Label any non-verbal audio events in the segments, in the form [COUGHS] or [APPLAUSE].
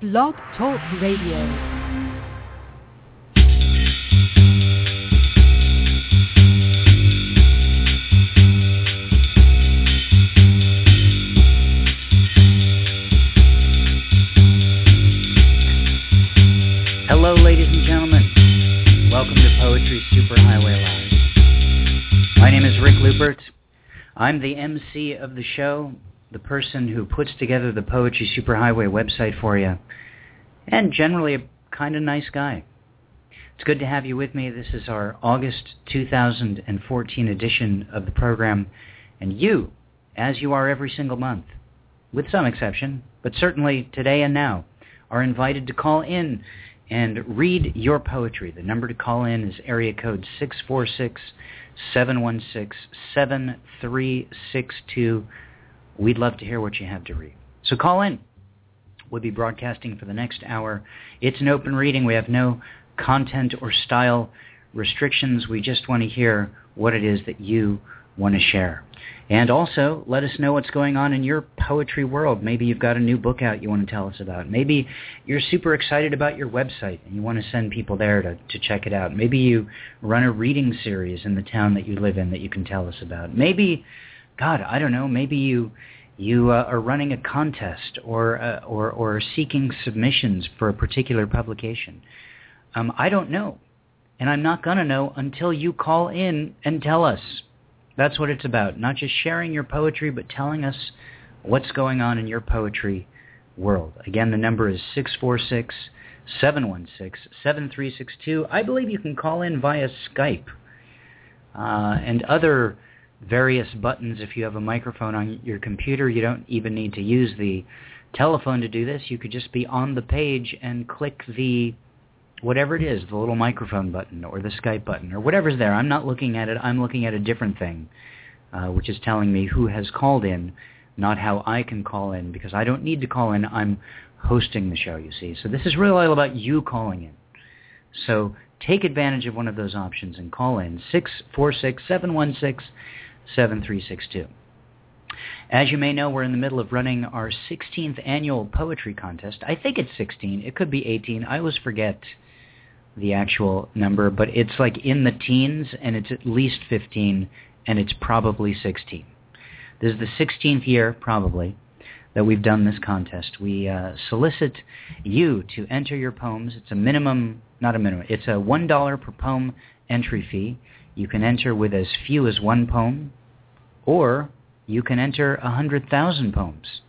Blog Talk Radio. Hello, ladies and gentlemen. Welcome to Poetry Superhighway Live. My name is Rick Lupert. I'm the MC of the show, the person who puts together the Poetry Superhighway website for you, and generally a kind of nice guy. It's good to have you with me. This is our August 2014 edition of the program, and you, as you are every single month, with some exception, but certainly today and now, are invited to call in and read your poetry. The number to call in is area code 646-716-7362. We'd love to hear what you have to read. So call in. We'll be broadcasting for the next hour. It's an open reading. We have no content or style restrictions. We just want to hear what it is that you want to share. And also, let us know what's going on in your poetry world. Maybe you've got a new book out you want to tell us about. Maybe you're super excited about your website and you want to send people there to, to check it out. Maybe you run a reading series in the town that you live in that you can tell us about. Maybe, God, I don't know, maybe you you uh, are running a contest or, uh, or, or seeking submissions for a particular publication. Um, I don't know. And I'm not going to know until you call in and tell us. That's what it's about. Not just sharing your poetry, but telling us what's going on in your poetry world. Again, the number is 646-716-7362. I believe you can call in via Skype uh, and other various buttons. If you have a microphone on your computer, you don't even need to use the telephone to do this. You could just be on the page and click the whatever it is, the little microphone button or the Skype button or whatever's there. I'm not looking at it. I'm looking at a different thing, uh, which is telling me who has called in, not how I can call in because I don't need to call in. I'm hosting the show, you see. So this is really all about you calling in. So take advantage of one of those options and call in 646-716-7362. As you may know, we're in the middle of running our 16th annual poetry contest. I think it's 16. It could be 18. I always forget the actual number, but it's like in the teens, and it's at least 15, and it's probably 16. This is the 16th year, probably, that we've done this contest. We uh, solicit you to enter your poems. It's a minimum, not a minimum, it's a $1 per poem entry fee. You can enter with as few as one poem, or you can enter 100,000 poems.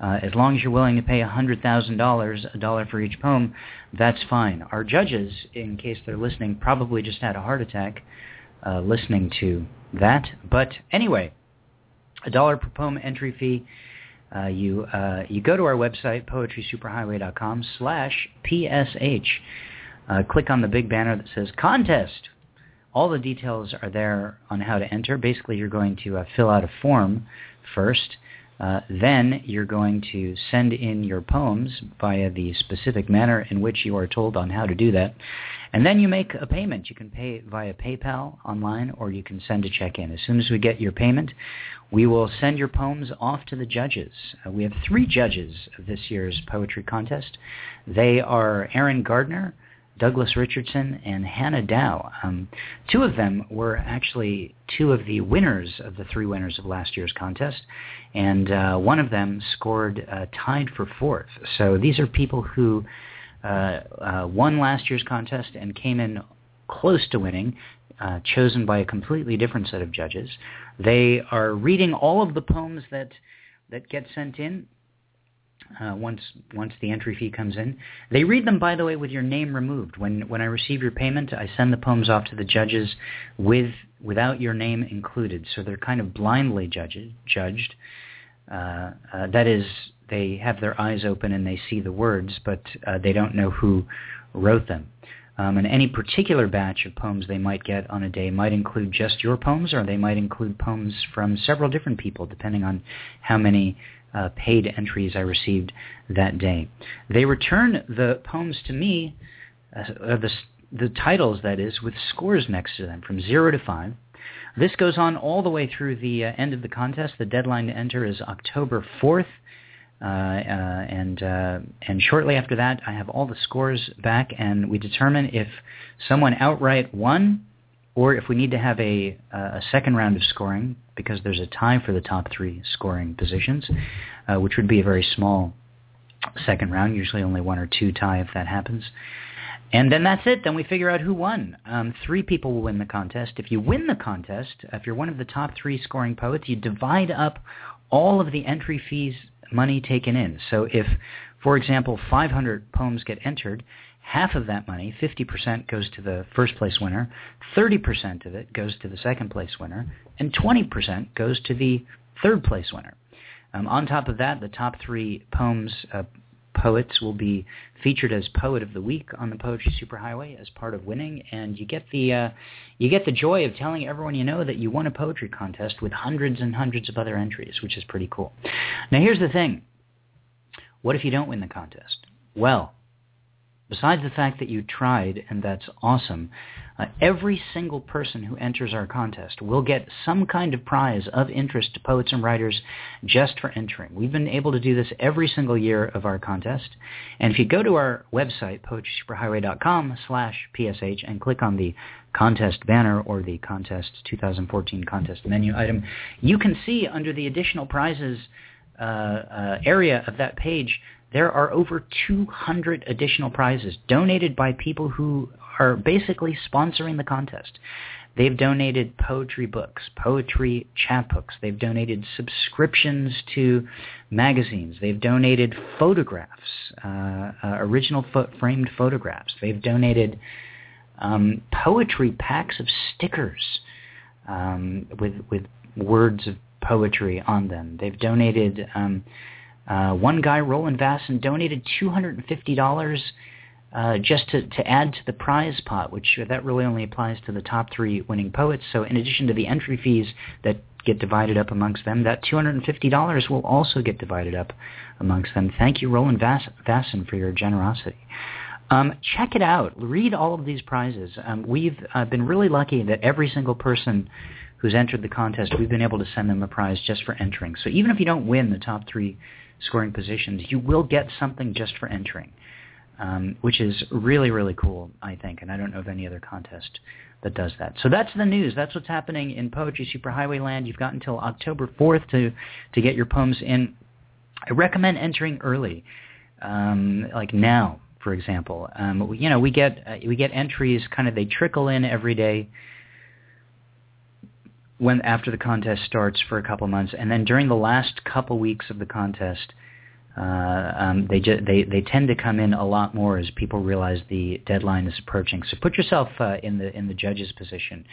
Uh, as long as you're willing to pay $100,000, a dollar for each poem, that's fine. Our judges, in case they're listening, probably just had a heart attack uh, listening to that. But anyway, a dollar per poem entry fee. Uh, you uh, you go to our website, poetrysuperhighway.com slash PSH. Uh, click on the big banner that says contest. All the details are there on how to enter. Basically, you're going to uh, fill out a form first. Uh, then you're going to send in your poems via the specific manner in which you are told on how to do that. And then you make a payment. You can pay via PayPal online or you can send a check in. As soon as we get your payment, we will send your poems off to the judges. Uh, we have three judges of this year's poetry contest. They are Aaron Gardner, Douglas Richardson and Hannah Dow. Um, two of them were actually two of the winners of the three winners of last year's contest, and uh, one of them scored uh, tied for fourth. So these are people who uh, uh won last year's contest and came in close to winning, uh, chosen by a completely different set of judges. They are reading all of the poems that that get sent in uh, once once the entry fee comes in. They read them, by the way, with your name removed. When when I receive your payment, I send the poems off to the judges with without your name included. So they're kind of blindly judged. judged. Uh, uh, that is, they have their eyes open and they see the words, but uh, they don't know who wrote them. Um, and any particular batch of poems they might get on a day might include just your poems, or they might include poems from several different people, depending on how many uh, paid entries I received that day. They return the poems to me, uh, the, the titles, that is, with scores next to them from 0 to 5. This goes on all the way through the uh, end of the contest. The deadline to enter is October 4th. Uh, uh, and uh, and shortly after that, I have all the scores back, and we determine if someone outright won, or if we need to have a a second round of scoring because there's a tie for the top three scoring positions, uh, which would be a very small second round, usually only one or two tie if that happens. And then that's it. Then we figure out who won. Um, three people will win the contest. If you win the contest, if you're one of the top three scoring poets, you divide up all of the entry fees money taken in. So if, for example, 500 poems get entered, half of that money, 50% goes to the first place winner, 30% of it goes to the second place winner, and 20% goes to the third place winner. Um, on top of that, the top three poems uh, poets will be featured as poet of the week on the Poetry Superhighway as part of winning, and you get the uh, you get the joy of telling everyone you know that you won a poetry contest with hundreds and hundreds of other entries, which is pretty cool. Now here's the thing: what if you don't win the contest? Well, besides the fact that you tried and that's awesome, uh, every single person who enters our contest will get some kind of prize of interest to poets and writers just for entering. We've been able to do this every single year of our contest. And if you go to our website, poetrysuperhighway.com slash PSH, and click on the contest banner or the contest 2014 contest menu item, you can see under the additional prizes uh, uh, area of that page there are over 200 additional prizes donated by people who are basically sponsoring the contest. They've donated poetry books, poetry chapbooks. They've donated subscriptions to magazines. They've donated photographs, uh, uh, original fo- framed photographs. They've donated um, poetry packs of stickers um, with with words of poetry on them. They've donated. Um, uh, one guy, Roland Vasson, donated two hundred and fifty dollars uh, just to, to add to the prize pot, which that really only applies to the top three winning poets. So in addition to the entry fees that get divided up amongst them, that $250 will also get divided up amongst them. Thank you, Roland Vass- Vasson, for your generosity. Um, check it out. Read all of these prizes. Um, we've uh, been really lucky that every single person who's entered the contest, we've been able to send them a prize just for entering. So even if you don't win the top three scoring positions, you will get something just for entering um, which is really, really cool, I think. And I don't know of any other contest that does that. So that's the news. That's what's happening in Poetry Superhighway land. You've got until October 4th to, to get your poems in. I recommend entering early, um, like now, for example. Um, you know, we get uh, we get entries kind of they trickle in every day when after the contest starts for a couple months, and then during the last couple weeks of the contest, uh, um, they, ju- they they tend to come in a lot more as people realize the deadline is approaching. So put yourself uh, in the in the judge's position,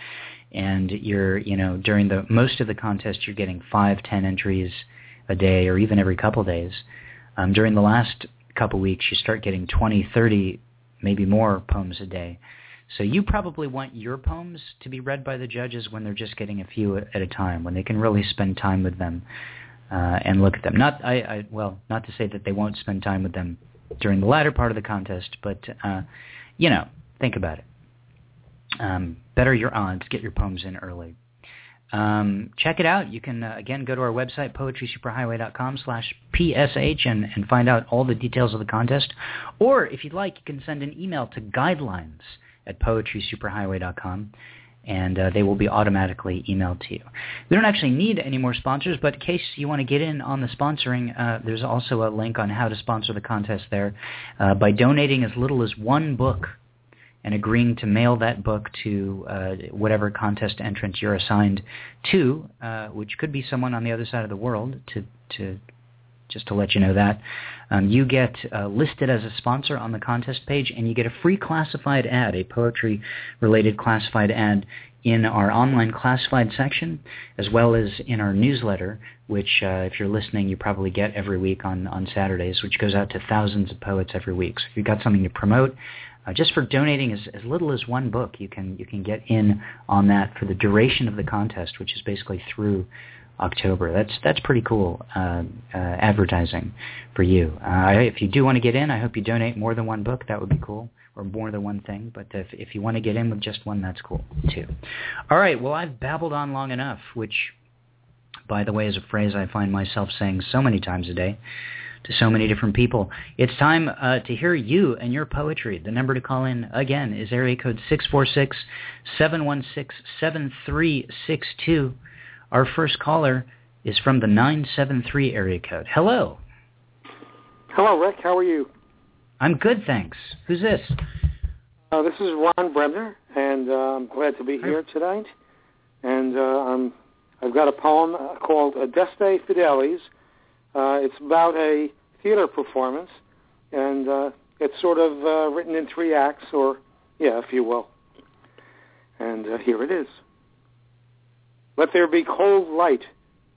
and you're you know during the most of the contest you're getting five ten entries a day or even every couple days. Um, during the last couple weeks you start getting 20, 30, maybe more poems a day. So you probably want your poems to be read by the judges when they're just getting a few at a time, when they can really spend time with them uh, and look at them. Not, I, I, well, not to say that they won't spend time with them during the latter part of the contest, but uh, you know, think about it. Um, better your odds. Get your poems in early. Um, check it out. You can, uh, again, go to our website, poetrysuperhighway.com slash PSH, and, and find out all the details of the contest. Or, if you'd like, you can send an email to guidelines at poetrysuperhighway.com and uh, they will be automatically emailed to you. We don't actually need any more sponsors, but in case you want to get in on the sponsoring, uh, there's also a link on how to sponsor the contest there uh, by donating as little as one book and agreeing to mail that book to uh, whatever contest entrant you're assigned to, uh, which could be someone on the other side of the world to, to just to let you know that. Um, you get uh, listed as a sponsor on the contest page, and you get a free classified ad, a poetry-related classified ad in our online classified section, as well as in our newsletter, which, uh, if you're listening, you probably get every week on, on Saturdays, which goes out to thousands of poets every week. So if you've got something to promote, uh, just for donating as, as little as one book, you can you can get in on that for the duration of the contest, which is basically through October. That's that's pretty cool uh, uh, advertising for you. Uh, if you do want to get in, I hope you donate more than one book. That would be cool, or more than one thing. But if if you want to get in with just one, that's cool too. All right. Well, I've babbled on long enough, which, by the way, is a phrase I find myself saying so many times a day. to so many different people. It's time uh, to hear you and your poetry. The number to call in, again, is area code 646-716-7362. Our first caller is from the 973 area code. Hello. Hello, Rick. How are you? I'm good, thanks. Who's this? Uh, this is Ron Bremner, and uh, I'm glad to be here tonight. And uh, I'm, I've got a poem uh, called Adeste Fidelis. Uh, it's about a theater performance, and uh, it's sort of uh, written in three acts, or, yeah, if you will. And uh, here it is. Let there be cold light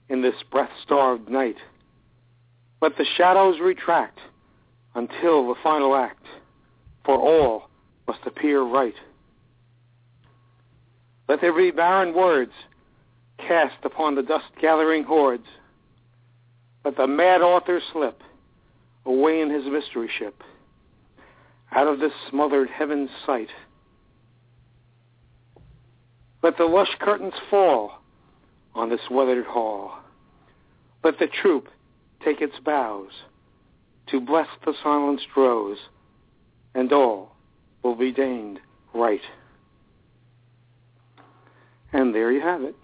in this breath-starved night. Let the shadows retract until the final act, for all must appear right. Let there be barren words cast upon the dust-gathering hordes. Let the mad author slip away in his mystery ship, out of this smothered heaven's sight. Let the lush curtains fall on this weathered hall. Let the troop take its bows to bless the silenced rose, and all will be deigned right. And there you have it.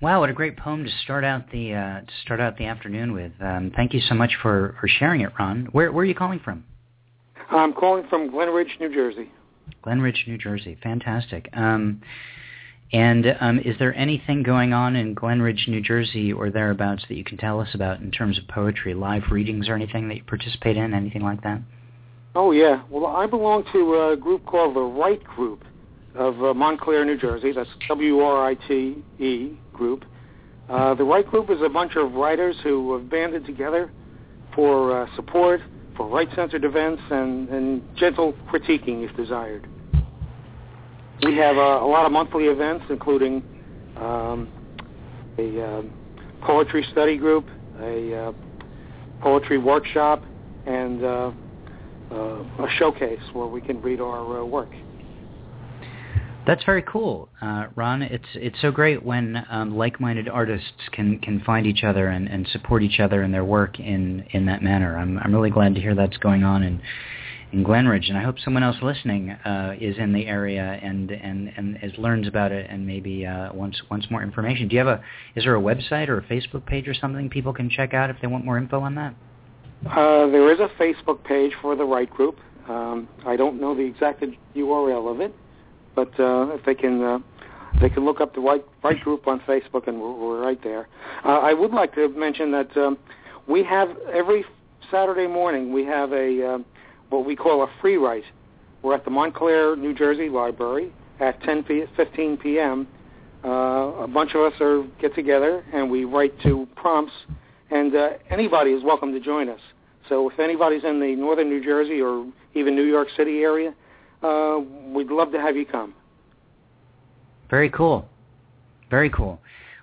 Wow, what a great poem to start out the uh, to start out the afternoon with. Um, thank you so much for, for sharing it, Ron. Where where are you calling from? I'm calling from Glen Ridge, New Jersey. Glen Ridge, New Jersey. Fantastic. Um, and um, is there anything going on in Glenridge, New Jersey, or thereabouts that you can tell us about in terms of poetry, live readings, or anything that you participate in, anything like that? Oh yeah. Well, I belong to a group called the Write Group of uh, Montclair, New Jersey. That's W-R-I-T-E group. Uh, the Write Group is a bunch of writers who have banded together for uh, support, for right-centered events, and, and gentle critiquing if desired. We have uh, a lot of monthly events, including um, a uh, poetry study group, a uh, poetry workshop, and uh, uh, a showcase where we can read our work. That's very cool, uh, Ron. It's it's so great when um, like-minded artists can, can find each other and, and support each other in their work in, in that manner. I'm I'm really glad to hear that's going on in in Glenridge, and I hope someone else listening uh, is in the area and and and is, learns about it and maybe uh, wants wants more information. Do you have a is there a website or a Facebook page or something people can check out if they want more info on that? Uh, there is a Facebook page for the Write Group. Um, I don't know the exact URL of it but uh, if they can, uh, they can look up the Write, Write Group on Facebook, and we're, we're right there. Uh, I would like to mention that um, we have every Saturday morning we have a uh, what we call a free write. We're at the Montclair, New Jersey Library at 10 p- 15 p.m. Uh, a bunch of us are get together and we write to prompts, and uh, anybody is welcome to join us. So if anybody's in the northern New Jersey or even New York City area, uh, we'd love to have you come. Very cool. Very cool.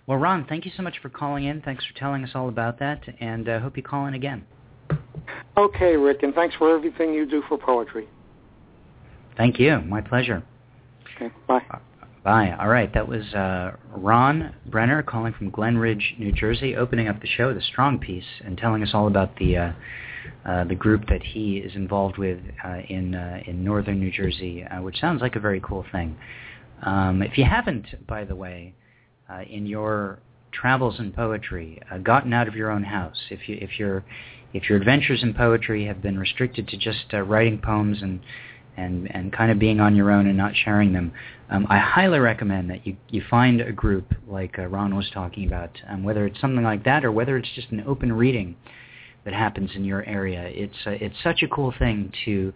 Well, Ron, thank you so much for calling in. Thanks for telling us all about that, and I uh, hope you call in again. Okay, Rick, and thanks for everything you do for poetry. Thank you. My pleasure. Okay, bye. Uh, bye. All right, that was uh, Ron Bremner calling from Glen Ridge, New Jersey, opening up the show with a strong piece and telling us all about the uh, uh, the group that he is involved with uh, in uh, in northern New Jersey, uh, which sounds like a very cool thing. Um, if you haven't, by the way, uh, in your travels in poetry, uh, gotten out of your own house, if you if your if your adventures in poetry have been restricted to just writing poems and and and kind of being on your own and not sharing them, um, I highly recommend that you you find a group like Ron was talking about, um, whether it's something like that or whether it's just an open reading that happens in your area. It's uh, it's such a cool thing to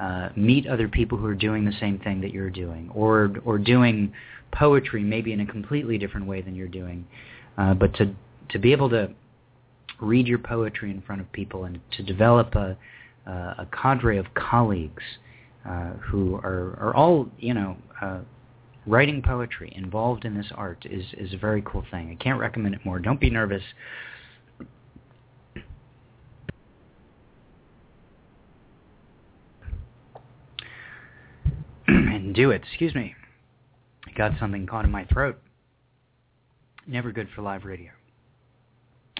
uh, meet other people who are doing the same thing that you're doing, or or doing poetry maybe in a completely different way than you're doing, uh, but to to be able to read your poetry in front of people and to develop a a cadre of colleagues uh, who are are all you know. Uh, writing poetry involved in this art is is a very cool thing. I can't recommend it more. Don't be nervous. [CLEARS THROAT] and do it. Excuse me. I got something caught in my throat. Never good for live radio.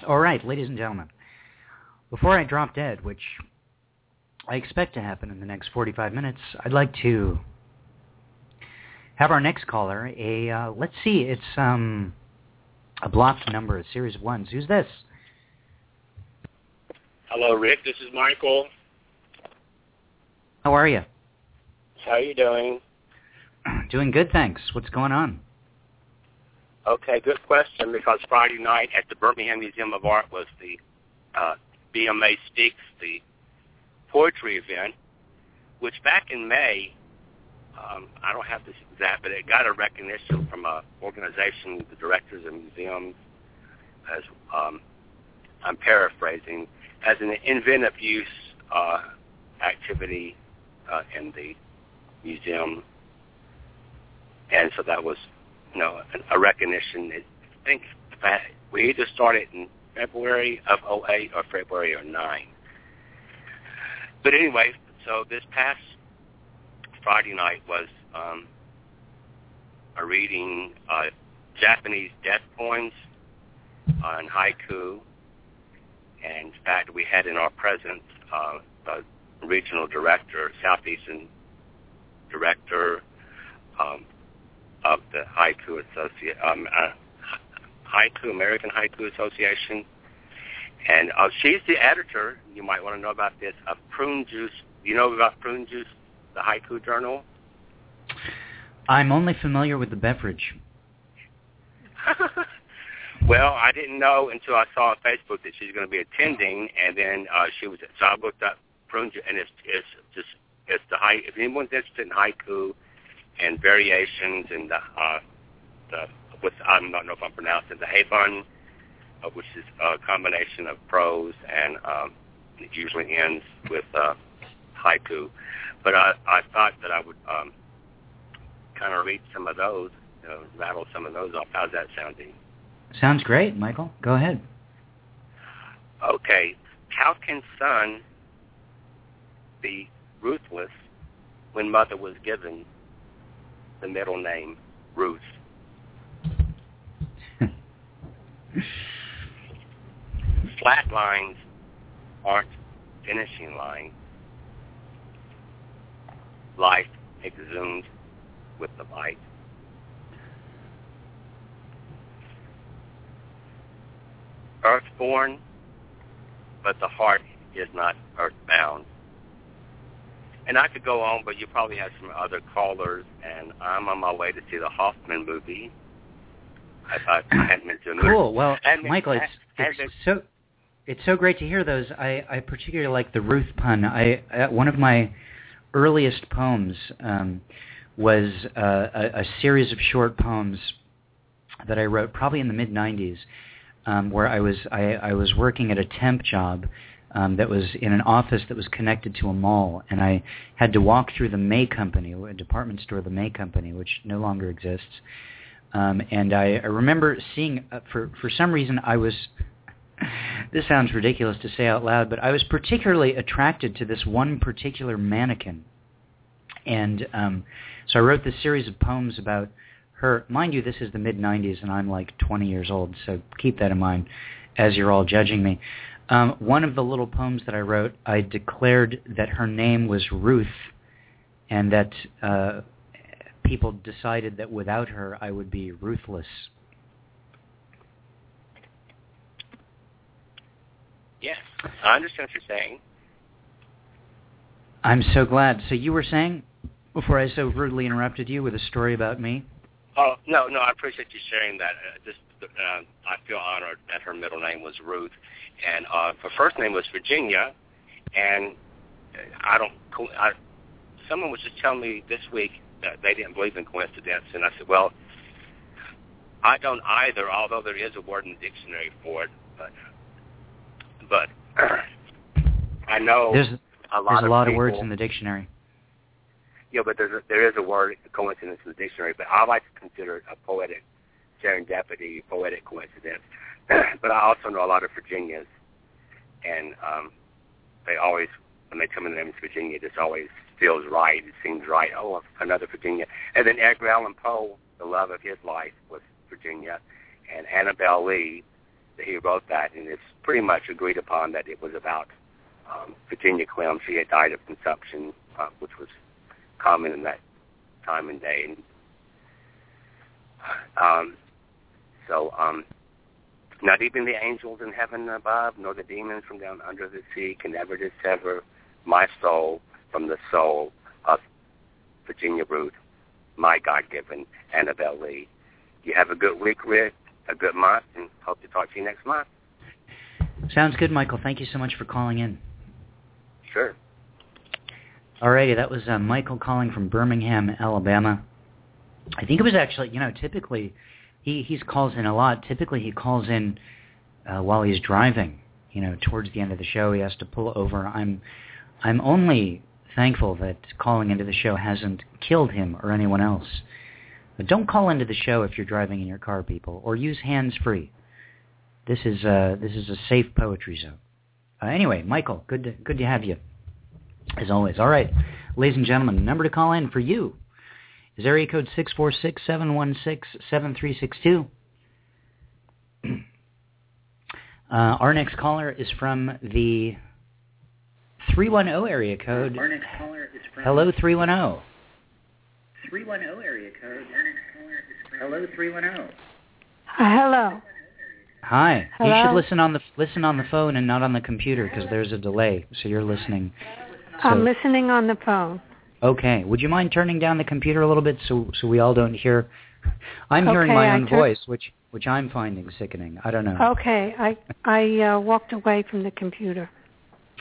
All right, ladies and gentlemen. Before I drop dead, which I expect to happen in the next 45 minutes, I'd like to have our next caller. A uh, let's see, it's um a blocked number, a series of ones. Who's this? Hello, Rick. This is Michael. How are you? How are you doing? [CLEARS THROAT] Doing good, thanks. What's going on? Okay, good question. Because Friday night at the Birmingham Museum of Art was the uh, BMA Speaks, the poetry event, which back in May, um, I don't have this exact, but it got a recognition from a organization, the directors of museums, as um, I'm paraphrasing, as an inventive use uh, activity uh, in the museum, and so that was, you know, a recognition. I think we either started in February of 08 or February of 9. But anyway, so this past Friday night was um, a reading uh, Japanese death poems on haiku. And in fact, we had in our presence uh, the regional director, Southeastern director um, of the Haiku Association, um, uh, Haiku American Haiku Association, and uh, she's the editor. You might want to know about this of Prune Juice. You know about Prune Juice, the Haiku Journal. I'm only familiar with the beverage. [LAUGHS] well, I didn't know until I saw on Facebook that she's going to be attending, and then uh, she was. So I looked up Prune Juice, and it's it's just it's the high. If anyone's interested in haiku and variations and the uh, the what's I don't know if I'm pronouncing the Haibun uh, which is a combination of prose and um, it usually ends with uh, haiku. But I, I thought that I would um, kind of read some of those, you know, rattle some of those off. How's that sounding? Sounds great, Michael. Go ahead. Okay. How can son be ruthless when mother was given the middle name Ruth? [LAUGHS] flat lines aren't finishing lines. Life exhumed with the light. Earthborn, but the heart is not earthbound. And I could go on, but you probably have some other callers, and I'm on my way to see the Hoffman movie. I thought I hadn't mentioned Cool. Well, Michael, it's, it's so it's so great to hear those. I, I particularly like the Ruth pun. I, I one of my earliest poems um, was uh, a, a series of short poems that I wrote probably in the mid '90s, um, where I was I, I was working at a temp job um, that was in an office that was connected to a mall, and I had to walk through the May Company, a department store, the May Company, which no longer exists. Um, and I, I remember seeing, uh, for for some reason, I was [LAUGHS] this sounds ridiculous to say out loud, but I was particularly attracted to this one particular mannequin. And um, so I wrote this series of poems about her. Mind you, this is the mid-90s, and I'm like 20 years old, so keep that in mind as you're all judging me. Um, one of the little poems that I wrote, I declared that her name was Ruth, and that uh, people decided that without her I would be ruthless. Yes, I understand what you're saying. I'm so glad. So you were saying, before I so rudely interrupted you with a story about me? Oh no, no, I appreciate you sharing that. Uh, just, uh, I feel honored that her middle name was Ruth, and uh, her first name was Virginia, and I don't. I, someone was just telling me this week that they didn't believe in coincidence, and I said, well, I don't either. Although there is a word in the dictionary for it, but but [CLEARS THROAT] I know there's a lot, there's a lot of, of words in the dictionary. Yeah, but there's a, there is a word coincidence in the dictionary, but I like to consider it a poetic serendipity, poetic coincidence. [CLEARS THROAT] but I also know a lot of Virginias, and um, they always, when they come in the name of Virginia, it just always feels right. It seems right. Oh, another Virginia. And then Edgar Allan Poe, the love of his life was Virginia, and Annabel Lee, that he wrote that, and it's pretty much agreed upon that it was about um, Virginia Clemm. She had died of consumption, uh, which was common in that time and day. And, um, so, um, not even the angels in heaven above, nor the demons from down under the sea can ever dissever my soul from the soul of Virginia Root, my God-given Annabel Lee. You have a good week, Rick, a good month, and hope to talk to you next month. Sounds good, Michael. Thank you so much for calling in. Sure. Alrighty, that was uh, Michael calling from Birmingham, Alabama. I think it was actually, you know, typically he he calls in a lot. Typically, he calls in uh, while he's driving. You know, towards the end of the show, he has to pull over. I'm I'm only thankful that calling into the show hasn't killed him or anyone else. But don't call into the show if you're driving in your car, people, or use hands free. This is uh, this is a safe poetry zone. Uh, anyway, Michael, good to, good to have you, as always. All right, ladies and gentlemen, number to call in for you is area code six four six seven one six seven three six two. [CLEARS THROAT] Uh, our next caller is from the 310 area code. Our next caller is from Hello, 310. 310 area code. Our next caller is from Hello, 310. Uh, hello. Hi. Hello? You should listen on the listen on the phone and not on the computer because there's a delay. So you're listening. So, I'm listening on the phone. Okay. Would you mind turning down the computer a little bit so so we all don't hear? I'm hearing my own tur- voice, which which I'm finding sickening. I don't know. Okay, I I uh, walked away from the computer.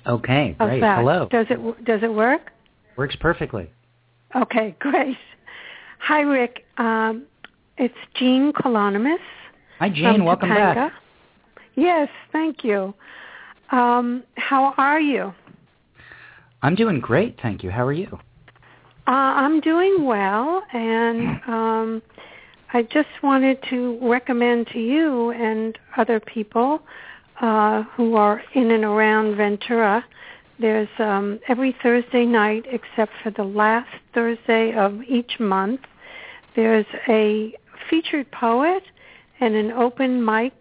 Okay, great. Hello. Does it does it work? Works perfectly. Okay, [LAUGHS] great. Hi, Rick. Um, it's Jean Colonomos. Hi, Jean. Welcome back. Yes, thank you. Um, how are you? I'm doing great, thank you. How are you? Uh, I'm doing well, and um, I just wanted to recommend to you and other people uh, who are in and around Ventura. There's um, every Thursday night, except for the last Thursday of each month, there's a featured poet and an open mic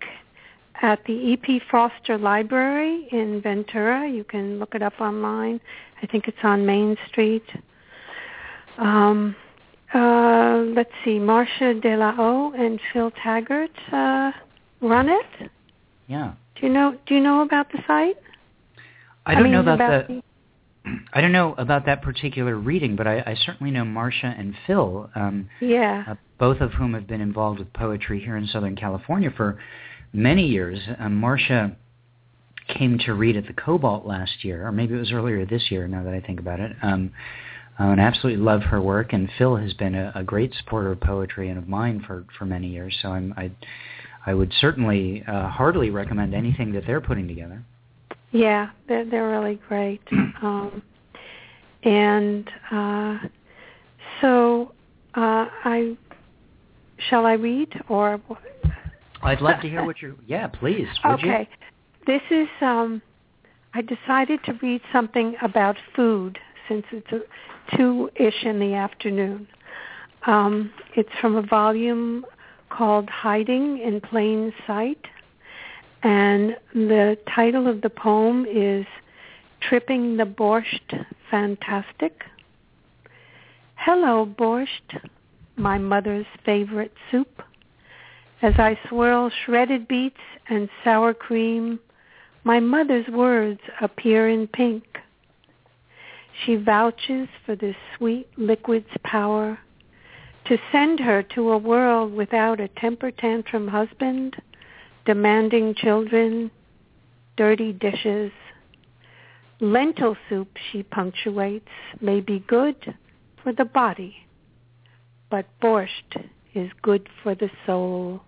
at the E.P. Foster Library in Ventura. You can look it up online. I think it's on Main Street. Um, uh, let's see, Marsha De La O and Phil Taggart uh, run it. Yeah. Do you know? Do you know about the site? I don't mean, know about, about the. [CLEARS THROAT] I don't know about that particular reading, but I, I certainly know Marsha and Phil, um, Yeah. uh, both of whom have been involved with poetry here in Southern California for many years. Um, Marsha came to read at the Cobalt last year, or maybe it was earlier this year. Now that I think about it, um, uh, and I absolutely love her work. And Phil has been a, a great supporter of poetry and of mine for for many years. So I'm I, I would certainly uh, heartily recommend anything that they're putting together. Yeah, they're they're really great. [CLEARS THROAT] Um, and uh, so, uh, I shall I read or I'd love to hear what you're. Yeah, please. Would you? okay? This is um, I decided to read something about food since it's two-ish in the afternoon. Um, it's from a volume called Hiding in Plain Sight. And the title of the poem is Tripping the Borscht Fantastic. Hello, borscht, my mother's favorite soup. As I swirl shredded beets and sour cream, my mother's words appear in pink. She vouches for this sweet liquid's power to send her to a world without a temper tantrum husband, demanding children, dirty dishes. Lentil soup, she punctuates, may be good for the body, but borscht is good for the soul.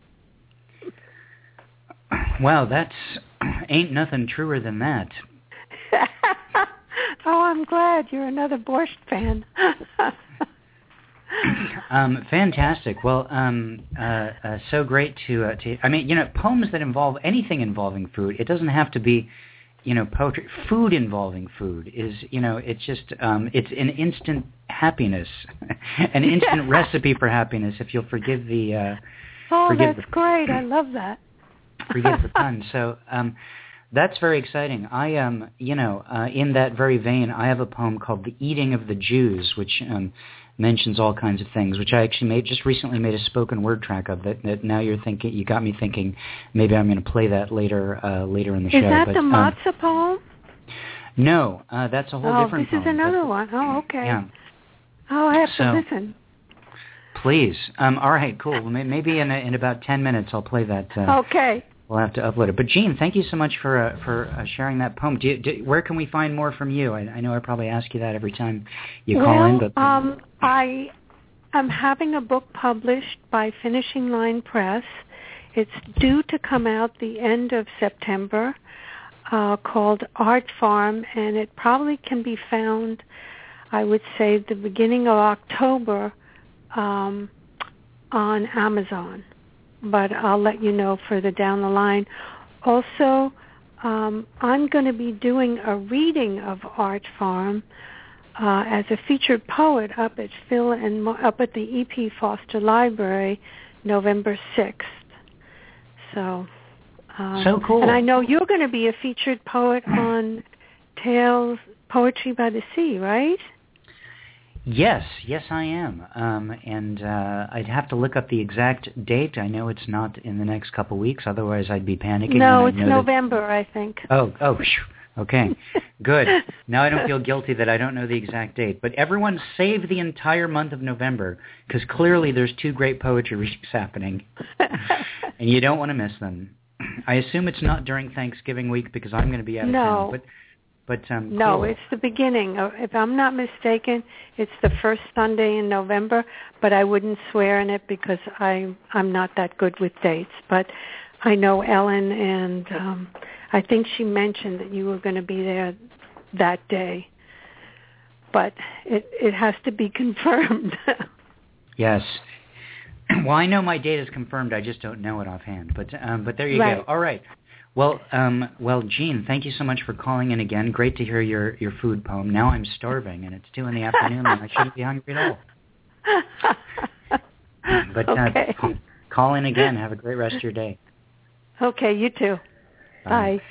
Wow, that's [CLEARS THROAT] ain't nothing truer than that. Oh, I'm glad you're another borscht fan. [LAUGHS] Um, fantastic. Well, um, uh, uh, so great to, uh, to. I mean, you know, poems that involve anything involving food. It doesn't have to be, you know, poetry. Food involving food is, you know, it's just, um, it's an instant happiness, [LAUGHS] an instant recipe for happiness. If you'll forgive the. Uh, oh, forgive that's the- great. I [LAUGHS] love that. Forgive the pun. So um, that's very exciting. I um, you know, uh, in that very vein, I have a poem called "The Eating of the Jews," which um, mentions all kinds of things, which I actually made just recently made a spoken word track of. That, that now you're thinking, you got me thinking, maybe I'm going to play that later uh, later in the Is show. Is that but, the um, poem? No, uh, that's a whole oh, different. Oh, this is another That's- one. Oh, okay. Yeah, Oh, I have So- to listen. please. Um, all right, cool. Well, maybe in a, in about ten minutes I'll play that. Uh, Okay. We'll have to upload it. But Jean, thank you so much for uh, for uh, sharing that poem. Do you, do, where can we find more from you? I, I know I probably ask you that every time you call well, in, but um, I am having a book published by Finishing Line Press. It's due to come out the end of September, uh, called Art Farm, and it probably can be found, I would say, the beginning of October um, on Amazon. But I'll let you know further down the line. Also, um, I'm going to be doing a reading of Art Farm uh, as a featured poet up at Phil and Mo- up at the E.P. Foster Library, November sixth. So, um, So cool. And I know you're going to be a featured poet on Tales Poetry by the Sea, right? Yes, yes, I am. Um, and uh, I'd have to look up the exact date. I know it's not in the next couple of weeks, otherwise I'd be panicking. no, it's know that- November, I think. Oh, oh, okay, [LAUGHS] good. Now I don't feel guilty that I don't know the exact date. But everyone save the entire month of November because clearly there's two great poetry [LAUGHS] readings happening, [LAUGHS] and you don't want to miss them. I assume it's not during Thanksgiving week because I'm going to be out of No. town. But, but um, No, cool. it's the beginning. Uh, If I'm not mistaken, it's the first Sunday in November, but I wouldn't swear in it because I I'm not that good with dates. But I know Ellen and um I think she mentioned that you were going to be there that day. But it it has to be [LAUGHS] confirmed. Yes. [CLEARS THROAT] Well, I know my date is confirmed. I just don't know it offhand. But um, but there you Right. go. All right. Well, um, well, Jean, thank you so much for calling in again. Great to hear your your food poem. Now I'm starving, and it's two in the afternoon, and I shouldn't be hungry at all. But uh, okay. call, call in again. Have a great rest of your day. okay, you too. Bye.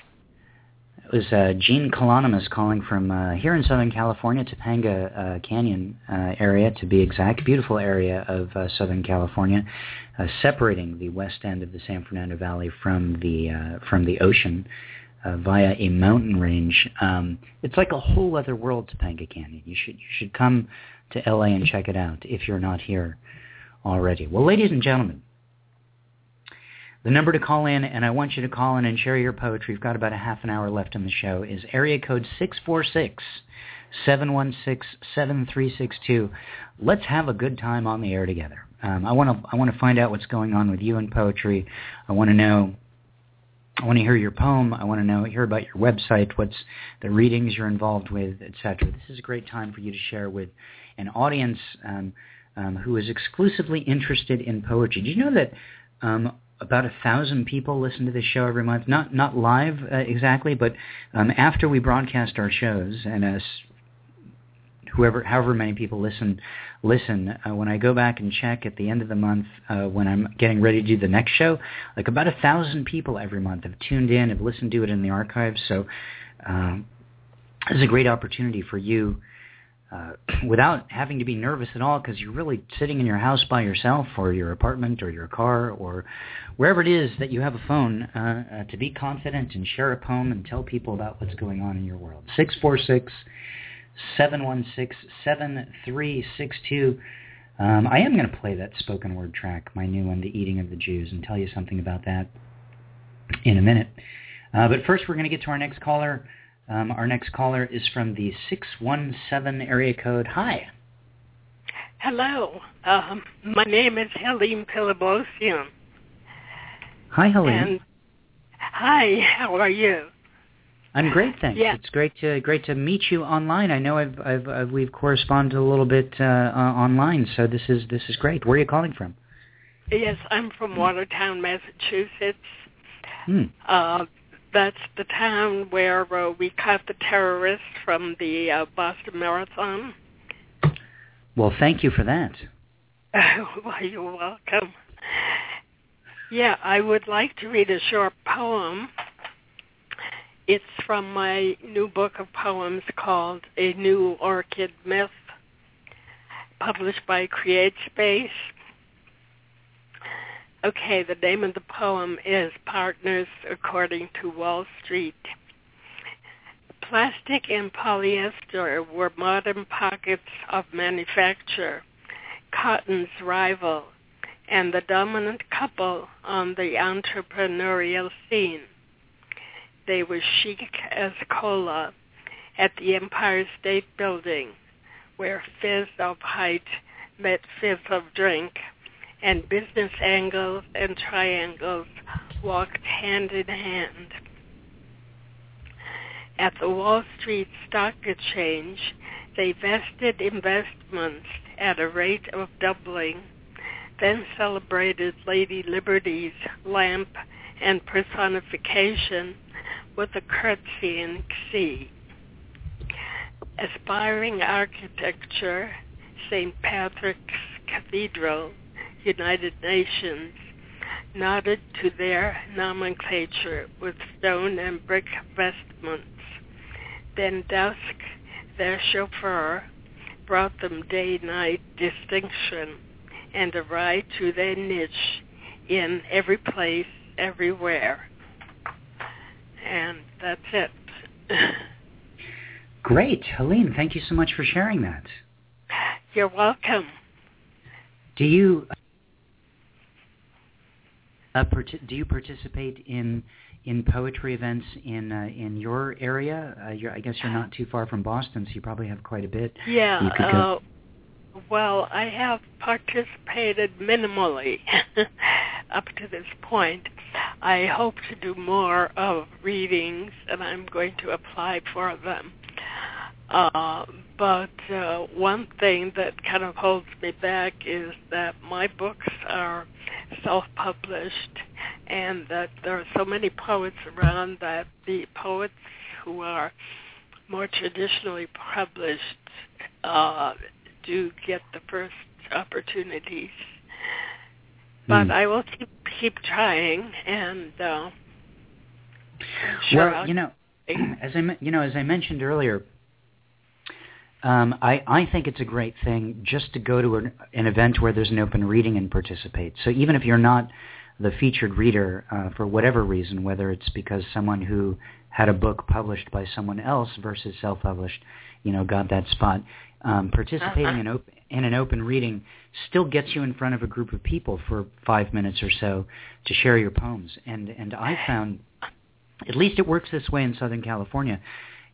It was uh, Jean Colonomos calling from uh, here in Southern California, Topanga uh, Canyon uh, area to be exact. Beautiful area of uh, Southern California, uh, separating the west end of the San Fernando Valley from the from the ocean via a mountain range. Um, it's like a whole other world, Topanga Canyon. You should you should come to LA and check it out if you're not here already. Well, ladies and gentlemen. The number to call in, and I want you to call in and share your poetry. We've got about a half an hour left in the show. Is area code six four six seven one six seven three six two. Let's have a good time on the air together. Um, I want to I want to find out what's going on with you in poetry. I want to know. I want to hear your poem. I want to know hear about your website. What's the readings you're involved with, etc. This is a great time for you to share with an audience um, um, who is exclusively interested in poetry. Did you know that? Um, about a thousand people listen to this show every month. Not not live uh, exactly, but um, after we broadcast our shows, and as whoever, however many people listen, listen. Uh, when I go back and check at the end of the month, uh, when I'm getting ready to do the next show, like about a thousand people every month have tuned in, have listened to it in the archives. So um, this is a great opportunity for you uh, [CLEARS THROAT] without having to be nervous at all because you're really sitting in your house by yourself or your apartment or your car or wherever it is that you have a phone uh, uh, to be confident and share a poem and tell people about what's going on in your world. 646 716 7362. Um, I am going to play that spoken word track, my new one, The Eating of the Jews, and tell you something about that in a minute. Uh, but first, we're going to get to our next caller. Um, our next caller is from the 617 area code. Hi. Hello. Um, my name is Helene Pilibosian. Hi, Helene. And hi, how are you? I'm great, thanks. Yeah. It's great to great to meet you online. I know I've, I've, I've we've corresponded a little bit uh, uh, online, so this is this is great. Where are you calling from? Yes, I'm from Watertown, Massachusetts. Hmm. Uh, that's the town where uh, we caught the terrorists from the uh, Boston Marathon. Well, thank you for that. [LAUGHS] well, you're welcome. Yeah, I would like to read a short poem. It's from my new book of poems called A New Orchid Myth, published by Create Space. Okay, the name of the poem is Partners According to Wall Street. Plastic and polyester were modern pockets of manufacture, cotton's rival, and the dominant couple on the entrepreneurial scene. They were chic as cola at the Empire State Building, where fizz of height met fizz of drink, and business angles and triangles walked hand in hand. At the Wall Street Stock Exchange, they vested investments at a rate of doubling, then celebrated Lady Liberty's lamp and personification with a curtsy in C. Aspiring architecture, St. Patrick's Cathedral, United Nations, nodded to their nomenclature with stone and brick vestments. Then dusk, their chauffeur brought them day-night distinction and a ride to their niche in every place, everywhere. And that's it. [LAUGHS] Great. Helene, thank you so much for sharing that. You're welcome. Do you uh, part- do you participate in in poetry events in uh, in your area? Uh, I guess you're not too far from Boston, so you probably have quite a bit. Yeah. You could go- Uh, well, I have participated minimally [LAUGHS] up to this point. I hope to do more of readings, and I'm going to apply for them. Uh, but uh, one thing that kind of holds me back is that my books are self-published, and that there are so many poets around that the poets who are more traditionally published uh, do get the first opportunities. But Hmm. I will keep keep trying, and uh, sure well, I'll you know, [CLEARS THROAT] as I you know, as I mentioned earlier, um, I I think it's a great thing just to go to an, an event where there's an open reading and participate. So even if you're not the featured reader uh, for whatever reason, whether it's because someone who had a book published by someone else versus self-published, you know, got that spot, um, participating Uh-huh. in open in an open reading still gets you in front of a group of people for five minutes or so to share your poems. And and I found, at least it works this way in Southern California.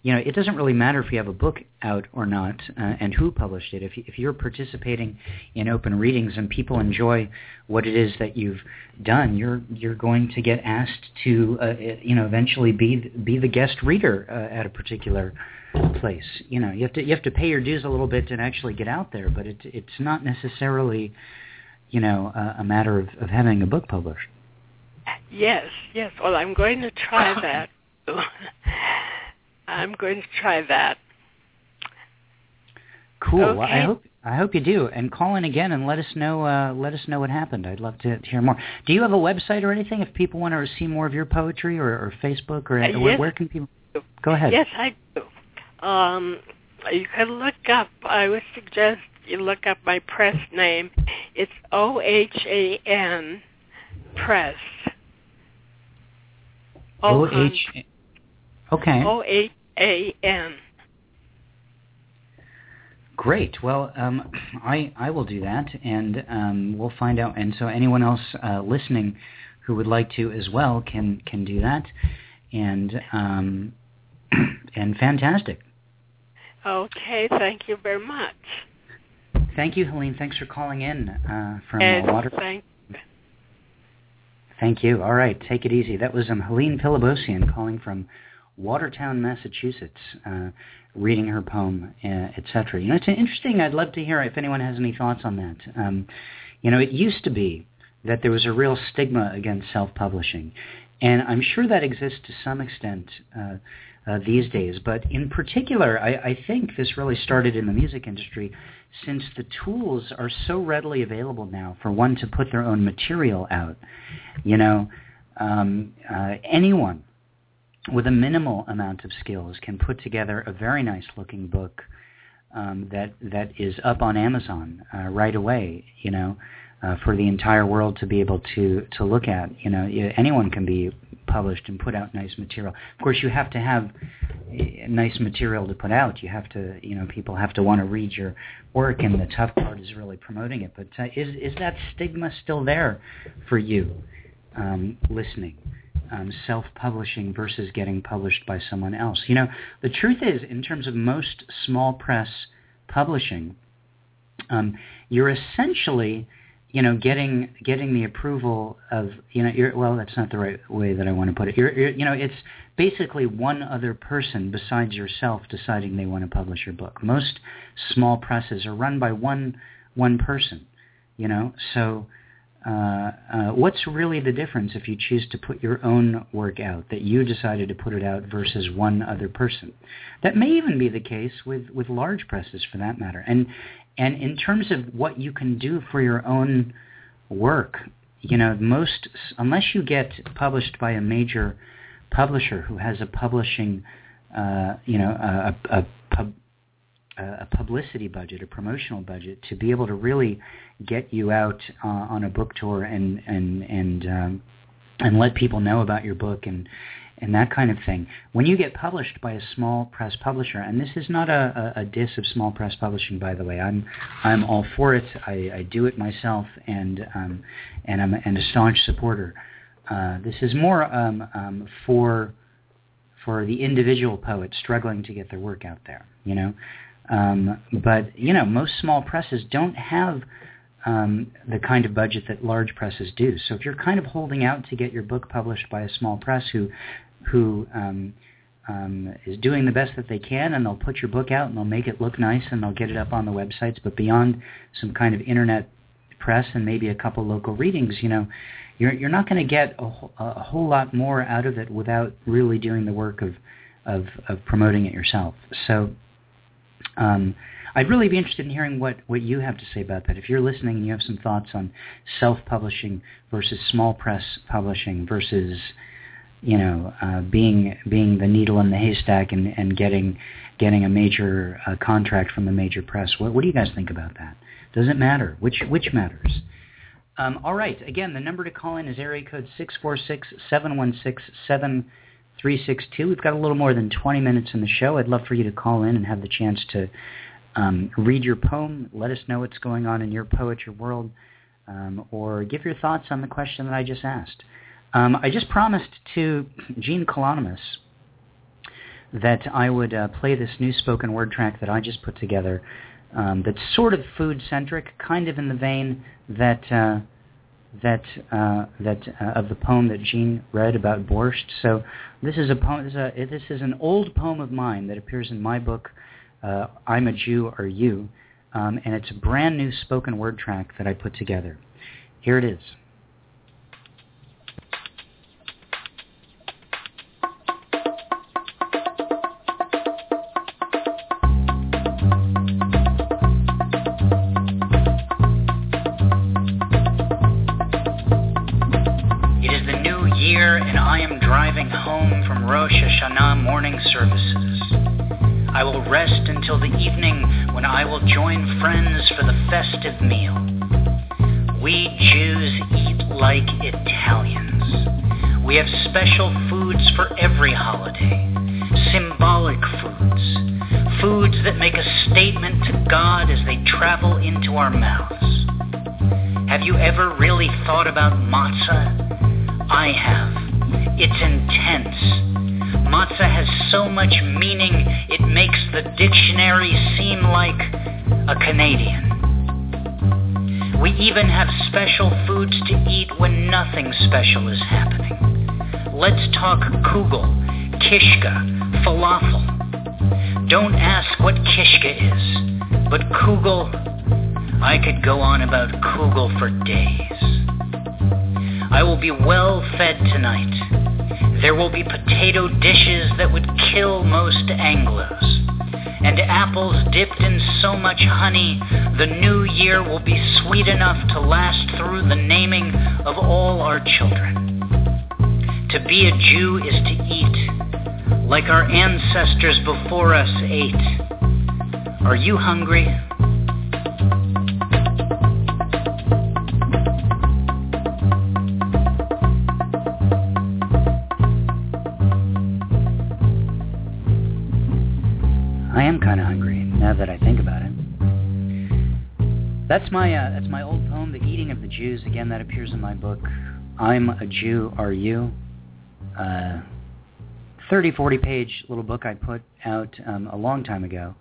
You know, it doesn't really matter if you have a book out or not, uh, and who published it. If you, if you're participating in open readings and people enjoy what it is that you've done, you're you're going to get asked to, uh, you know, eventually be be the guest reader uh, at a particular place. You know, you have to you have to pay your dues a little bit to actually get out there, but it, it's not necessarily, you know, a, a matter of, of having a book published. Yes, yes. Well, I'm going to try that. [LAUGHS] [LAUGHS] I'm going to try that. Cool. Well, I hope I hope you do, and call in again and let us know uh, let us know what happened. I'd love to, to hear more. Do you have a website or anything? If people want to see more of your poetry, or, or Facebook, or Uh, where, yes. where can people? Go ahead. Yes, I do. Um, you can look up. I would suggest you look up my press name. It's O H A N Press. O H. Okay. O H A N. Great. Well, um, I I will do that, and um, we'll find out. And so anyone else uh, listening who would like to as well can can do that, and um, [CLEARS THROAT] and fantastic. Okay, thank you very much. Thank you, Helene. Thanks for calling in uh, from and Water. thank Thank you. All right, take it easy. That was um, Helene Pilibosian calling from Watertown, Massachusetts, uh, reading her poem, uh, etc. You know, it's interesting. I'd love to hear if anyone has any thoughts on that. Um, you know, it used to be that there was a real stigma against self-publishing, and I'm sure that exists to some extent. Uh, uh, these days. But in particular, I, I think this really started in the music industry since the tools are so readily available now for one to put their own material out. You know, um, uh, anyone with a minimal amount of skills can put together a very nice looking book um, that that is up on Amazon uh, right away. You know, uh, for the entire world to be able to to look at. You know, anyone can be published and put out nice material. Of course, you have to have eh, nice material to put out. You have to, you know, people have to want to read your work, and the tough part is really promoting it. But uh, is is that stigma still there for you, um, listening? Um, self-publishing versus getting published by someone else. You know, the truth is, in terms of most small press publishing, um, you're essentially you know, getting getting the approval of you know, you're, well, that's not the right way that I want to put it. You're, you're, you know, it's basically one other person besides yourself deciding they want to publish your book. Most small presses are run by one one person, you know. So, uh, uh, what's really the difference if you choose to put your own work out that you decided to put it out versus one other person? That may even be the case with with large presses, for that matter. And and in terms of what you can do for your own work, you know, most unless you get published by a major publisher who has a publishing, uh, you know, a, a, a publicity budget, a promotional budget, to be able to really get you out uh, on a book tour and and and um, and let people know about your book and and that kind of thing. When you get published by a small press publisher, and this is not a, a, a diss of small press publishing, by the way. I'm I'm all for it. I, I do it myself, and um, and I'm and a staunch supporter. Uh, this is more um, um, for for the individual poet struggling to get their work out there. You know, um, but you know most small presses don't have um, the kind of budget that large presses do. So if you're kind of holding out to get your book published by a small press who who um, um, is doing the best that they can, and they'll put your book out and they'll make it look nice and they'll get it up on the websites. But beyond some kind of internet press and maybe a couple local readings, you know, you're you're not going to get a, a whole lot more out of it without really doing the work of of, of promoting it yourself. So. Um, I'd really be interested in hearing what, what you have to say about that. If you're listening and you have some thoughts on self-publishing versus small press publishing versus you know, uh, being being the needle in the haystack and, and getting getting a major uh, contract from a major press. What, what do you guys think about that? Does it matter? Which which matters? Um, all right. Again, the number to call in is area code six four six seven one six seven three six two. We've got a little more than 20 minutes in the show. I'd love for you to call in and have the chance to um, read your poem, let us know what's going on in your poetry world, um, or give your thoughts on the question that I just asked. Um, I just promised to Jean Colonomos that I would uh, play this new spoken word track that I just put together um, that's sort of food-centric, kind of in the vein that uh, that uh, that uh, of the poem that Jean read about borscht. So this is a poem. This is, a, this is an old poem of mine that appears in my book, uh, "I'm a Jew, Are You," um, and it's a brand new spoken word track that I put together. Here it is. Until the evening when I will join friends for the festive meal. We Jews eat like Italians. We have special foods for every holiday, symbolic foods, foods that make a statement to God as they travel into our mouths. Have you ever really thought about matzah? I have. It's intense Matzah has so much meaning, it makes the dictionary seem like a Canadian. We even have special foods to eat when nothing special is happening. Let's talk kugel, kishka, falafel. Don't ask what kishka is, but kugel, I could go on about kugel for days. I will be well fed tonight There will be potato dishes that would kill most Anglos. And apples dipped in so much honey, the new year will be sweet enough to last through the naming of all our children. To be a Jew is to eat, like our ancestors before us ate. Are you hungry? That's my uh, that's my old poem, "The Eating of the Jews." Again, that appears in my book, "I'm a Jew, Are You?" Uh, 30, 40 page little book I put out um, a long time ago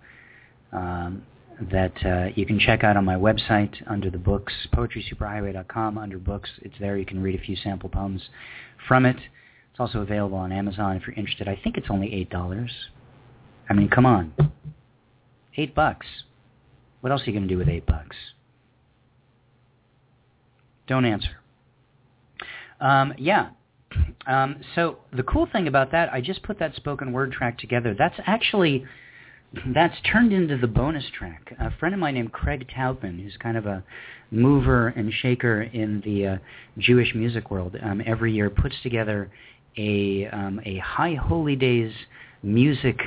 um, that uh, you can check out on my website under the books, poetrysuperhighway.com. Under books, it's there. You can read a few sample poems from it. It's also available on Amazon if you're interested. I think it's only eight dollars. I mean, come on. Eight bucks. What else are you going to do with eight bucks? Don't answer. Um, yeah. Um, so the cool thing about that, I just put that spoken word track together. That's actually that's turned into the bonus track. A friend of mine named Craig Taubman, who's kind of a mover and shaker in the uh, Jewish music world, um, every year puts together a um, a High Holy Days music